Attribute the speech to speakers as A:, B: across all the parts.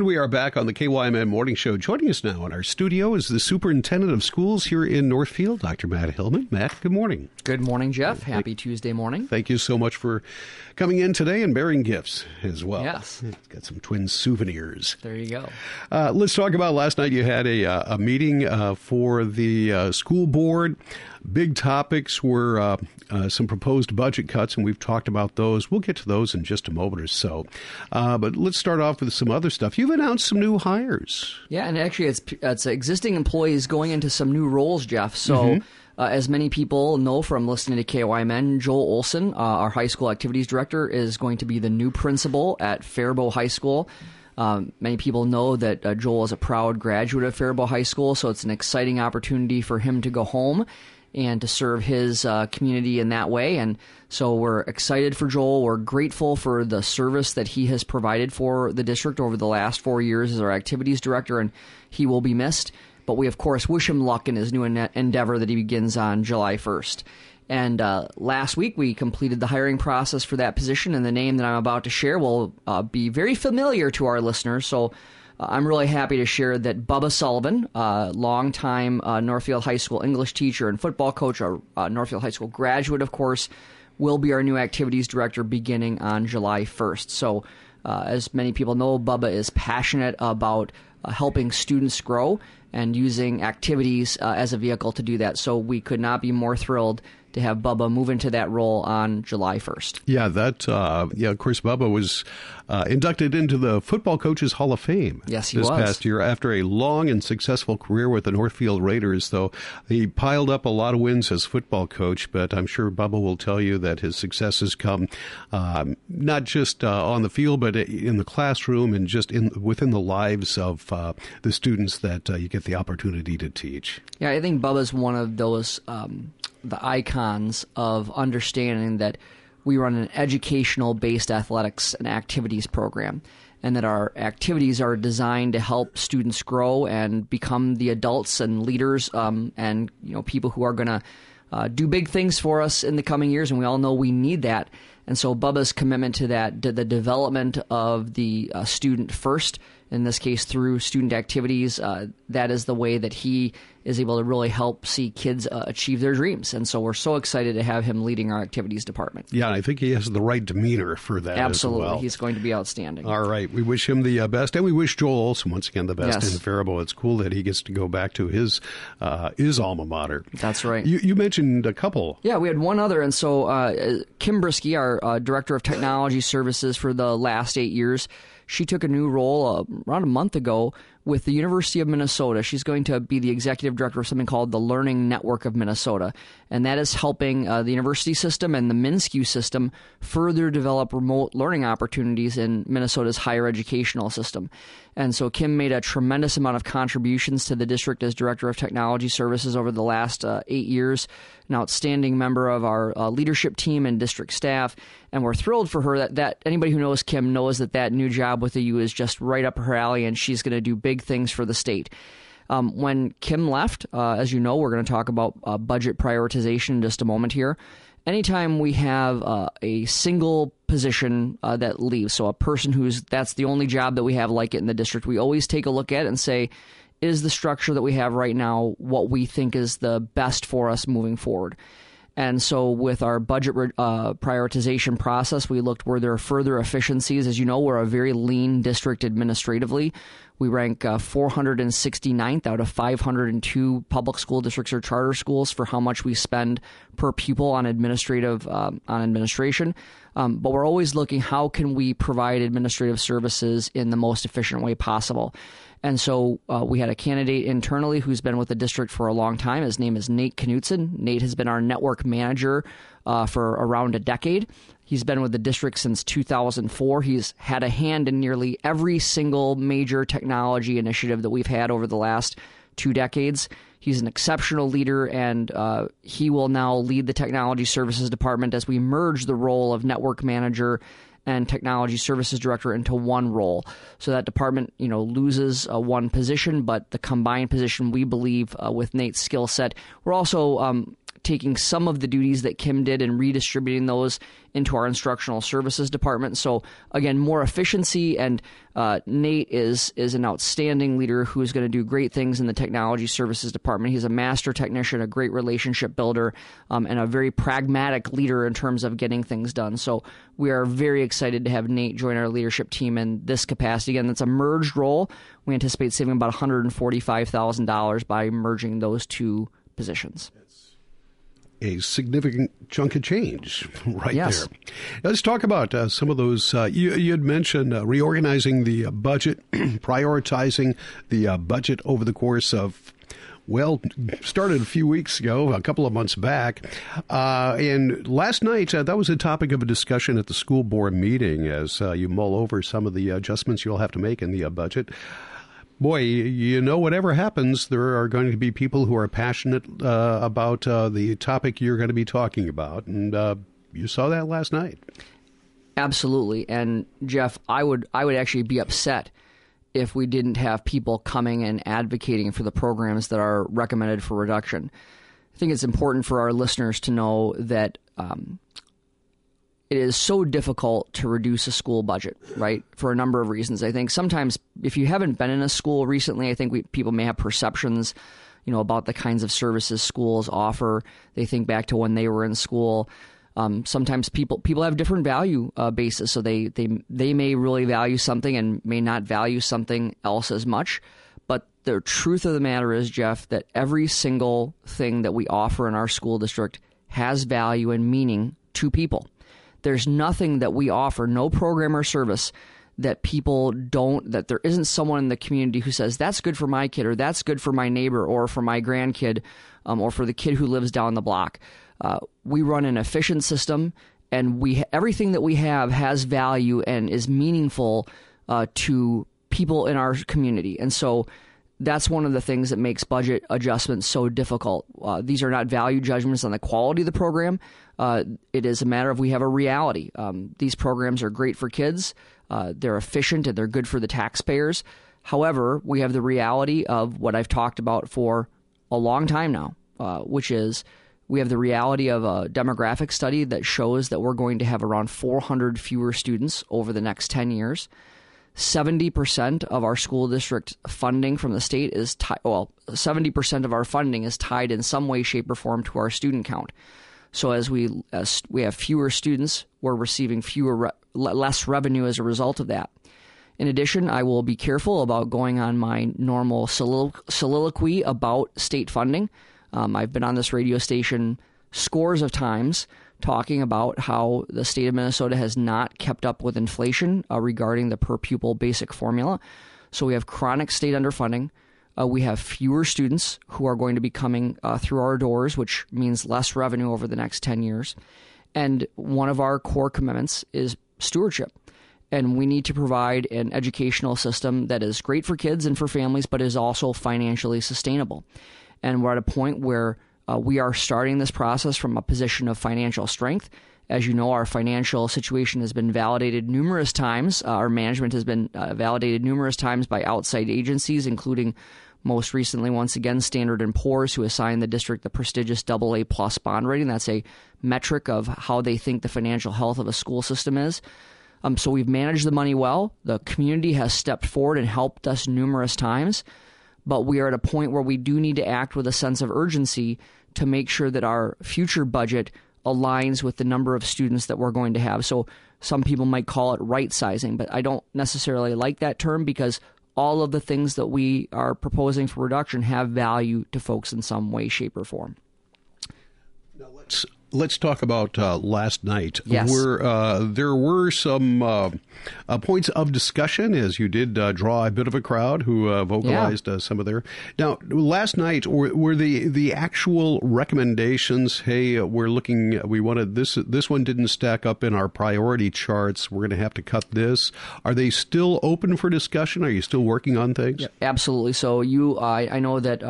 A: We are back on the KYMN Morning Show. Joining us now in our studio is the Superintendent of Schools here in Northfield, Dr. Matt Hillmann. Matt, good morning.
B: Good morning, Jeff. Happy Tuesday morning.
A: Thank you so much for coming in today and bearing gifts as well.
B: Yes.
A: Got some twin souvenirs.
B: There you go.
A: Uh, let's talk about last night. You had a, uh, a meeting uh, for the uh, school board. Big topics were uh, uh, some proposed budget cuts, and we've talked about those. We'll get to those in just a moment or so. but let's start off with some other stuff. You've announced some new hires.
B: Yeah, and actually, it's it's existing employees going into some new roles, Jeff. So. Mm-hmm. Uh, as many people know from listening to KYMN, Joel Olson, uh, our high school activities director, is going to be the new principal at Faribault High School. Um, many people know that uh, Joel is a proud graduate of Faribault High School, so it's an exciting opportunity for him to go home and to serve his uh, community in that way. And so we're excited for Joel. We're grateful for the service that he has provided for the district over the last four years as our activities director, and he will be missed. But we, of course, wish him luck in his new endeavor that he begins on July 1st. And uh, last week we completed the hiring process for that position, and the name that I'm about to share will uh, be very familiar to our listeners. So I'm really happy to share that Bubba Sullivan, uh, longtime uh, Northfield High School English teacher and football coach, a uh, Northfield High School graduate, of course, will be our new activities director beginning on July 1st. So, uh, as many people know, Bubba is passionate about uh, helping students grow and using activities uh, as a vehicle to do that. So, we could not be more thrilled to have Bubba move into that role on July 1st.
A: Yeah, that uh, yeah, of course, Bubba was uh, inducted into the Football Coaches Hall of Fame.
B: Yes, he
A: this
B: was.
A: past year after a long and successful career with the Northfield Raiders. Though he piled up a lot of wins as football coach, but I'm sure Bubba will tell you that his successes come um, not just uh, on the field, but in the classroom and just in within the lives of uh, the students that uh, you get the opportunity to teach.
B: Yeah, I think Bubba's one of those um, the icons of understanding that we run an educational based athletics and activities program and that our activities are designed to help students grow and become the adults and leaders um, and you know people who are going to uh, do big things for us in the coming years and we all know we need that. And so bubba's commitment to that to the development of the uh, student first in this case through student activities. Uh, that is the way that he is able to really help see kids uh, achieve their dreams. And so we're so excited to have him leading our activities department.
A: Yeah, I think he has the right demeanor for that.
B: Absolutely.
A: Well.
B: He's going to be outstanding.
A: All right. We wish him the uh, best. And we wish Joel Olson, once again, the best
B: yes.
A: in Faribault. It's cool that he gets to go back to his uh, his alma mater.
B: That's right.
A: You, you, mentioned a couple.
B: Yeah, we had one other. And so uh, Kim Brisky, our uh, Director of Technology Services for the last eight years, she took a new role uh, around a month ago with the University of Minnesota. She's going to be the executive director of something called the Learning Network of Minnesota, and that is helping uh, the university system and the MnSCU system further develop remote learning opportunities in Minnesota's higher educational system. And so Kim made a tremendous amount of contributions to the district as director of technology services over the last uh, eight years. An outstanding member of our uh, leadership team and district staff, and we're thrilled for her that, that anybody who knows Kim knows that that new job with the U is just right up her alley, and she's going to do big things for the state. Um, when Kim left, uh, as you know, we're going to talk about uh, budget prioritization in just a moment here. Anytime we have uh, a single position uh, that leaves, so a person who's that's the only job that we have like it in the district, we always take a look at and say, is the structure that we have right now what we think is the best for us moving forward? And so, with our budget uh, prioritization process, we looked were there are further efficiencies. As you know, we're a very lean district administratively. We rank uh, 469th out of 502 public school districts or charter schools for how much we spend per pupil on administrative um, on administration. Um, but we're always looking how can we provide administrative services in the most efficient way possible. And so uh, we had a candidate internally who's been with the district for a long time. His name is Nate Knutson. Nate has been our network manager uh, for around a decade. He's been with the district since 2004. He's had a hand in nearly every single major technology initiative that we've had over the last two decades. He's an exceptional leader, and uh, he will now lead the technology services department as we merge the role of network manager and technology services director into one role. So that department, you know, loses uh, one position, but the combined position, we believe, uh, with Nate's skill set, we're also um, taking some of the duties that Kim did and redistributing those into our instructional services department. So again, more efficiency. And uh, Nate is is an outstanding leader who is going to do great things in the technology services department. He's a master technician, a great relationship builder, um, and a very pragmatic leader in terms of getting things done. So we are very excited to have Nate join our leadership team in this capacity. Again, that's a merged role. We anticipate saving about one hundred and forty five thousand dollars by merging those two positions
A: a significant chunk of change right
B: yes.
A: there. Let's talk about uh, some of those. Uh, you, you, had mentioned uh, reorganizing the uh, budget, prioritizing the uh, budget over the course of. Well, started a few weeks ago, a couple of months back. Uh, and last night, that was a topic of a discussion at the school board meeting as you mull over some of the adjustments you'll have to make in the budget boy, you know, whatever happens, there are going to be people who are passionate uh, about uh, the topic you're going to be talking about, and uh, you saw that last night.
B: Absolutely, and Jeff, I would I would actually be upset if we didn't have people coming and advocating for the programs that are recommended for reduction. I think it's important for our listeners to know that um, it is so difficult to reduce a school budget, right? For a number of reasons. I think sometimes if you haven't been in a school recently, I think we, people may have perceptions, you know, about the kinds of services schools offer. They think back to when they were in school. Um, sometimes people people have different value uh, bases, so they they they may really value something and may not value something else as much. But the truth of the matter is, Jeff, that every single thing that we offer in our school district has value and meaning to people. There's nothing that we offer, no program or service that people don't that there isn't someone in the community who says that's good for my kid or that's good for my neighbor or for my grandkid um, or for the kid who lives down the block. Uh, we run an efficient system and we everything that we have has value and is meaningful uh, to people in our community. And so that's one of the things that makes budget adjustments so difficult. Uh, these are not value judgments on the quality of the program. Uh, it is a matter of we have a reality. Um, these programs are great for kids, uh, they're efficient, and they're good for the taxpayers. However, we have the reality of what I've talked about for a long time now, uh, which is we have the reality of a demographic study that shows that we're going to have around 400 fewer students over the next 10 years. 70% of our school district funding from the state is tied, well, 70% of our funding is tied in some way, shape, or form to our student count. So as we as we have fewer students, we're receiving fewer re- less revenue as a result of that. In addition, I will be careful about going on my normal soliloquy about state funding. Um, I've been on this radio station scores of times talking about how the state of Minnesota has not kept up with inflation uh, regarding the per pupil basic formula. So we have chronic state underfunding. Uh, we have fewer students who are going to be coming uh, through our doors, which means less revenue over the next 10 years. And one of our core commitments is stewardship. And we need to provide an educational system that is great for kids and for families, but is also financially sustainable. And we're at a point where uh, we are starting this process from a position of financial strength. As you know, our financial situation has been validated numerous times. Uh, our management has been uh, validated numerous times by outside agencies, including most recently, once again, Standard & Poor's, who assigned the district the prestigious AA plus bond rating. That's a metric of how they think the financial health of a school system is. Um, so we've managed the money well. The community has stepped forward and helped us numerous times but we are at a point where we do need to act with a sense of urgency to make sure that our future budget aligns with the number of students that we're going to have. So some people might call it right sizing, but I don't necessarily like that term because all of the things that we are proposing for reduction have value to folks in some way, shape, or form.
A: Now let's let's talk about uh, last night.
B: Yes.
A: Where, uh, there were some uh, uh points of discussion as you did uh, draw a bit of a crowd who uh, vocalized
B: yeah.
A: some of their. Now, last night were, were, the the actual recommendations. Hey, we're looking. We wanted this. This one didn't stack up in our priority charts. We're going to have to cut this. Are they still open for discussion? Are you still working on things?
B: Yeah, absolutely. So you, I, I know that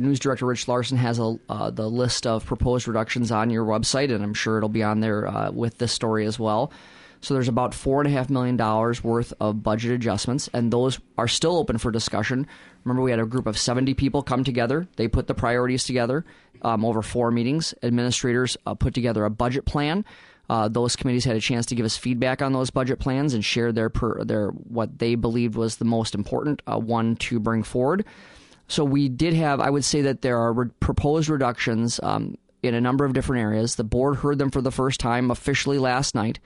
B: News Director Rich Larson has a the list of proposed reductions on your website website, and I'm sure it'll be on there uh, with this story as well. So there's about four and a half million dollars worth of budget adjustments, and those are still open for discussion. Remember, we had a group of 70 people come together. They put the priorities together um, over four meetings. Administrators uh, put together a budget plan. Uh, those committees had a chance to give us feedback on those budget plans and share their per, their what they believed was the most important uh, one to bring forward. So we did have, I would say that there are re- proposed reductions um, in a number of different areas. The board heard them for the first time officially last night.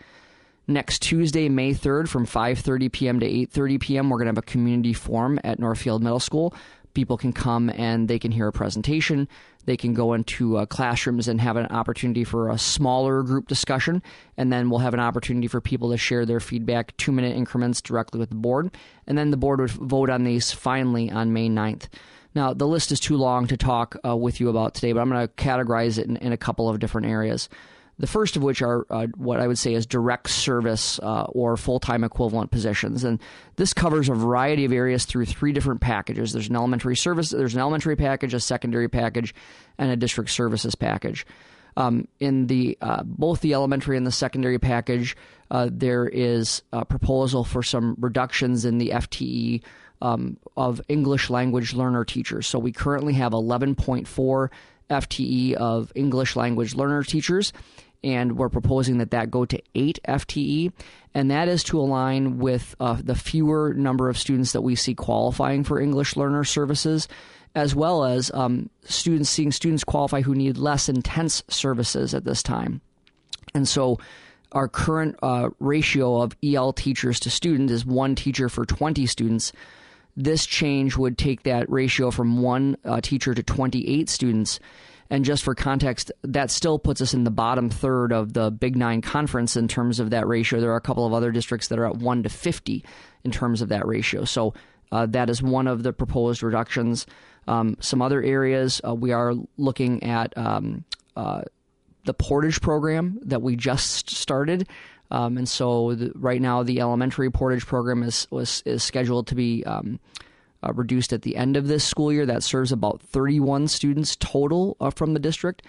B: Next Tuesday, May 3rd, from 5:30 p.m. to 8:30 p.m., we're going to have a community forum at Northfield Middle School. People can come and they can hear a presentation. They can go into uh, classrooms and have an opportunity for a smaller group discussion, and then we'll have an opportunity for people to share their feedback, two minute increments directly with the board, and then the board would vote on these finally on May 9th. Now, the list is too long to talk uh, with you about today, but I'm going to categorize it in, in, a couple of different areas. The first of which are uh, what I would say is direct service uh, or full time equivalent positions. And this covers a variety of areas through three different packages. There's an elementary service, there's an elementary package, a secondary package, and a district services package. Um, in the uh, both the elementary and the secondary package, uh, there is a proposal for some reductions in the FTE um, of English language learner teachers. So we currently have 11.4 FTE of English language learner teachers, and we're proposing that that go to 8 FTE, and that is to align with uh, the fewer number of students that we see qualifying for English learner services. As well as um, students seeing students qualify who need less intense services at this time. And so our current uh, ratio of EL teachers to students is one teacher for 20 students. This change would take that ratio from one uh, teacher to 28 students. And just for context, that still puts us in the bottom third of the Big Nine conference in terms of that ratio. There are a couple of other districts that are at 1 to 50 in terms of that ratio. So uh, that is one of the proposed reductions. Um, some other areas uh, we are looking at um, uh, the portage program that we just started. Um, and so the, right now, the elementary portage program is was is scheduled to be um, uh, reduced at the end of this school year. That serves about 31 students total uh, from the district.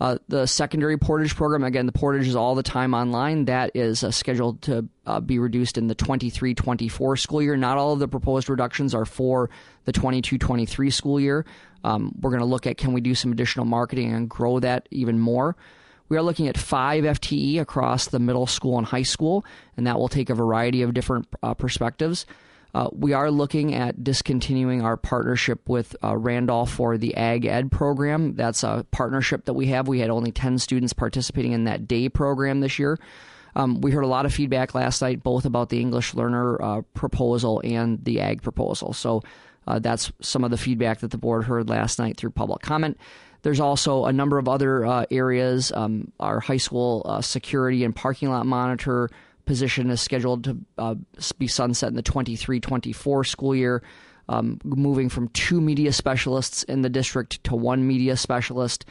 B: Uh, the secondary portage program, again, the portage is all the time online. That is uh, scheduled to uh, be reduced in the 23 24 school year. Not all of the proposed reductions are for the 22 23 school year. Um, we're going to look at can we do some additional marketing and grow that even more. We are looking at five FTE across the middle school and high school, and that will take a variety of different uh, perspectives. Uh, we are looking at discontinuing our partnership with uh, Randolph for the Ag Ed program. That's a partnership that we have. We had only 10 students participating in that day program this year. Um, we heard a lot of feedback last night, both about the English learner uh, proposal and the Ag proposal. So uh, that's some of the feedback that the board heard last night through public comment. There's also a number of other uh, areas. Um, our high school uh, security and parking lot monitor position is scheduled to uh, be sunset in the 23 24 school year, um, moving from two media specialists in the district to one media specialist.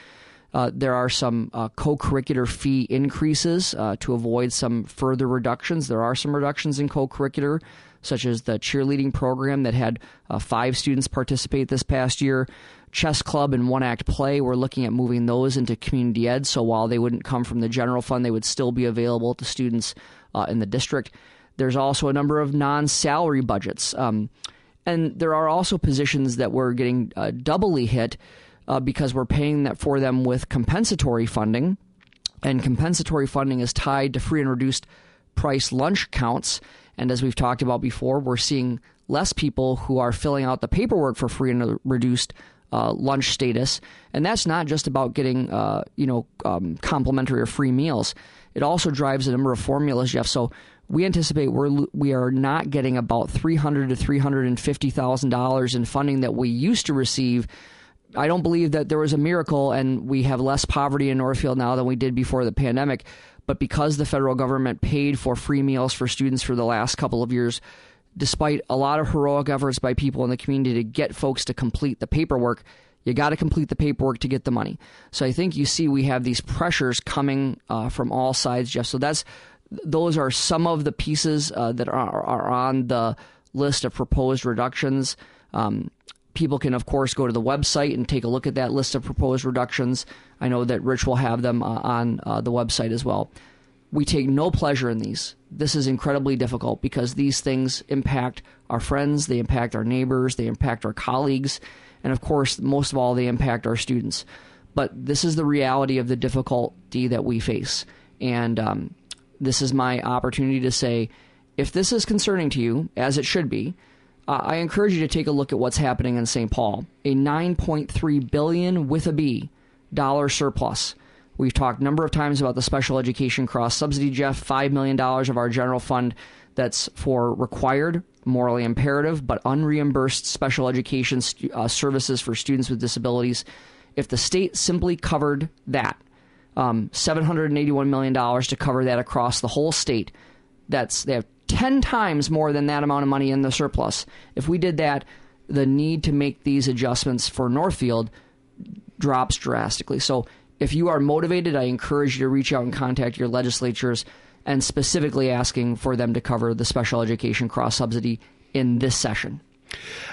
B: Uh, there are some uh, co curricular fee increases uh, to avoid some further reductions. There are some reductions in co curricular, such as the cheerleading program that had five students participate this past year chess club and one act play we're looking at moving those into community ed. So while they wouldn't come from the general fund they would still be available to students uh, in the district. There's also a number of non-salary budgets. Um, and there are also positions that we're getting uh, doubly hit uh, because we're paying that for them with compensatory funding. And compensatory funding is tied to free and reduced price lunch counts. And as we've talked about before we're seeing less people who are filling out the paperwork for free and reduced uh, lunch status, and that's not just about getting uh, you know um, complimentary or free meals. It also drives a number of formulas, Jeff. So we anticipate we're we are not getting about three hundred to three hundred and fifty thousand dollars in funding that we used to receive. I don't believe that there was a miracle and we have less poverty in Northfield now than we did before the pandemic. But because the federal government paid for free meals for students for the last couple of years, despite a lot of heroic efforts by people in the community to get folks to complete the paperwork, you got to complete the paperwork to get the money. So I think you see we have these pressures coming uh, from all sides, Jeff. So that's those are some of the pieces uh, that are, are on the list of proposed reductions. Um, people can, of course, go to the website and take a look at that list of proposed reductions. I know that Rich will have them uh, on uh, the website as well. We take no pleasure in these. This is incredibly difficult because these things impact our friends, they impact our neighbors, they impact our colleagues, and of course, most of all, they impact our students. But this is the reality of the difficulty that we face. And um, this is my opportunity to say if this is concerning to you, as it should be, uh, I encourage you to take a look at what's happening in St. Paul. A 9.3 billion with a B dollar surplus. We've talked a number of times about the special education cross subsidy, Jeff. $5 million of our general fund that's for required, morally imperative, but unreimbursed special education stu- uh, services for students with disabilities. If the state simply covered that, um, $781 million to cover that across the whole state, that's they have 10 times more than that amount of money in the surplus. If we did that, the need to make these adjustments for Northfield drops drastically. So if you are motivated, I encourage you to reach out and contact your legislatures and specifically asking for them to cover the special education cross subsidy in this session.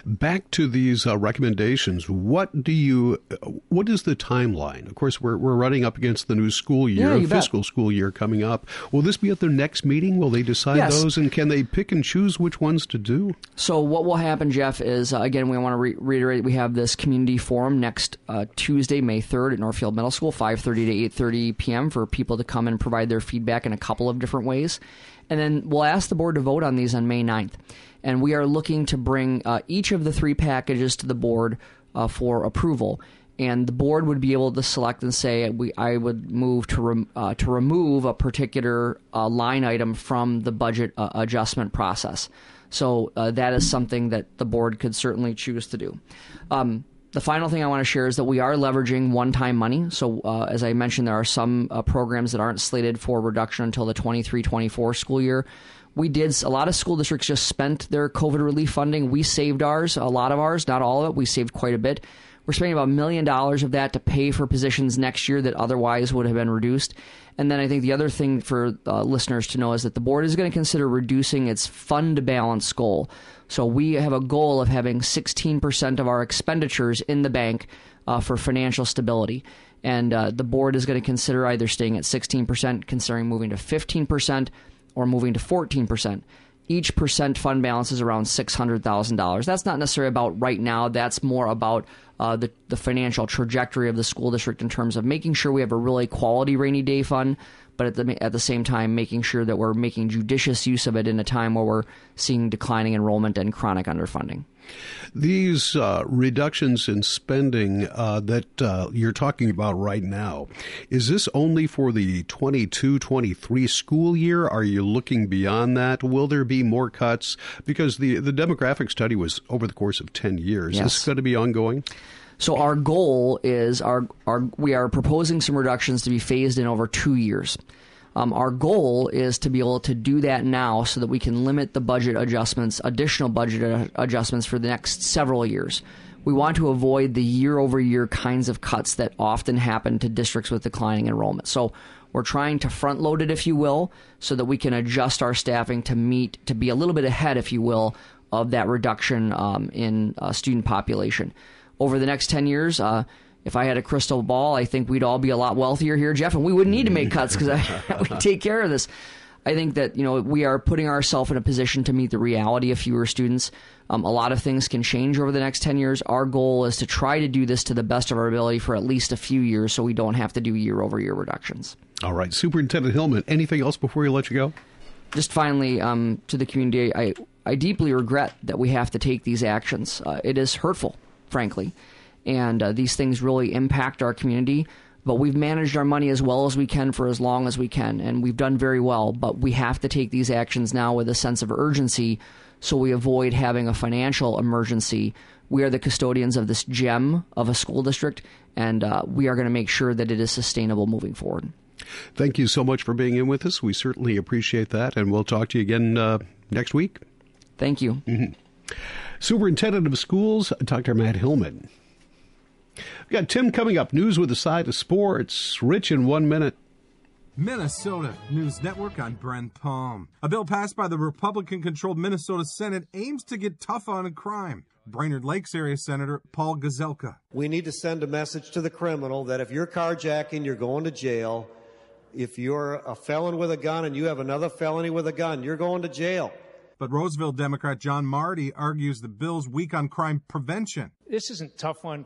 A: Back to these uh, recommendations, what do you? What is the timeline? Of course, we're we're running up against the new school year,
B: yeah,
A: fiscal bet. school year coming up. Will this be at their next meeting? Will they decide
B: yes.
A: those, and can they pick and choose which ones to do?
B: So what will happen, Jeff, is uh, again we want to re- reiterate we have this community forum next uh, Tuesday, May third, at Northfield Middle School, five thirty to eight thirty p.m. for people to come and provide their feedback in a couple of different ways, and then we'll ask the board to vote on these on May 9th and we are looking to bring uh, each of the three packages to the board uh, for approval. And the board would be able to select and say, we, I would move to rem, uh, to remove a particular uh, line item from the budget uh, adjustment process. So uh, that is something that the board could certainly choose to do. Um, the final thing I want to share is that we are leveraging one time money. So, uh, as I mentioned, there are some uh, programs that aren't slated for reduction until the 23 24 school year we did a lot of school districts just spent their COVID relief funding. We saved ours, a lot of ours, not all of it. We saved quite a bit. We're spending about a million dollars of that to pay for positions next year that otherwise would have been reduced. And then I think the other thing for uh, listeners to know is that the board is going to consider reducing its fund balance goal. So we have a goal of having 16% of our expenditures in the bank uh, for financial stability. And uh, the board is going to consider either staying at 16%, considering moving to 15%, or moving to 14%. Each percent fund balance is around $600,000. That's not necessarily about right now. That's more about uh, the, the financial trajectory of the school district in terms of making sure we have a really quality rainy day fund, but at the, at the same time, making sure that we're making judicious use of it in a time where we're seeing declining enrollment and chronic underfunding.
A: These uh, reductions in spending uh, that uh, you're talking about right now, is this only for the 22 23 school year? Are you looking beyond that? Will there be more cuts? Because the, the demographic study was over the course of 10 years.
B: Yes.
A: Is this going to be ongoing?
B: So our goal is our, our we are proposing some reductions to be phased in over two years. Um, our goal is to be able to do that now so that we can limit the budget adjustments, additional budget adjustments for the next several years. We want to avoid the year over year kinds of cuts that often happen to districts with declining enrollment. So we're trying to front load it, if you will, so that we can adjust our staffing to meet, to be a little bit ahead, if you will, of that reduction um, in uh, student population. Over the next 10 years, uh, if I had a crystal ball, I think we'd all be a lot wealthier here, Jeff, and we wouldn't need to make cuts because we take care of this. I think that you know we are putting ourselves in a position to meet the reality of fewer students. Um, a lot of things can change over the next ten years. Our goal is to try to do this to the best of our ability for at least a few years, so we don't have to do year over year reductions.
A: All right, Superintendent Hillmann. Anything else before we let you go?
B: Just finally, um, to the community, I I deeply regret that we have to take these actions. Uh, it is hurtful, frankly and uh, these things really impact our community. But we've managed our money as well as we can for as long as we can, and we've done very well. But we have to take these actions now with a sense of urgency so we avoid having a financial emergency. We are the custodians of this gem of a school district, and uh, we are going to make sure that it is sustainable moving forward.
A: Thank you so much for being in with us. We certainly appreciate that, and we'll talk to you again uh, next week.
B: Thank you.
A: Mm-hmm. Superintendent of Schools, Dr. Matt Hillmann. We got Tim coming up. News with a side of sports. Rich in one minute.
C: Minnesota News Network on Brent Palm. A bill passed by the Republican controlled Minnesota Senate aims to get tough on crime. Brainerd Lakes area Senator Paul Gazelka.
D: We need to send a message to the criminal that if you're carjacking, you're going to jail. If you're a felon with a gun and you have another felony with a gun, you're going to jail.
C: But Roseville Democrat John Marty argues the bill's weak on crime prevention.
E: This isn't tough on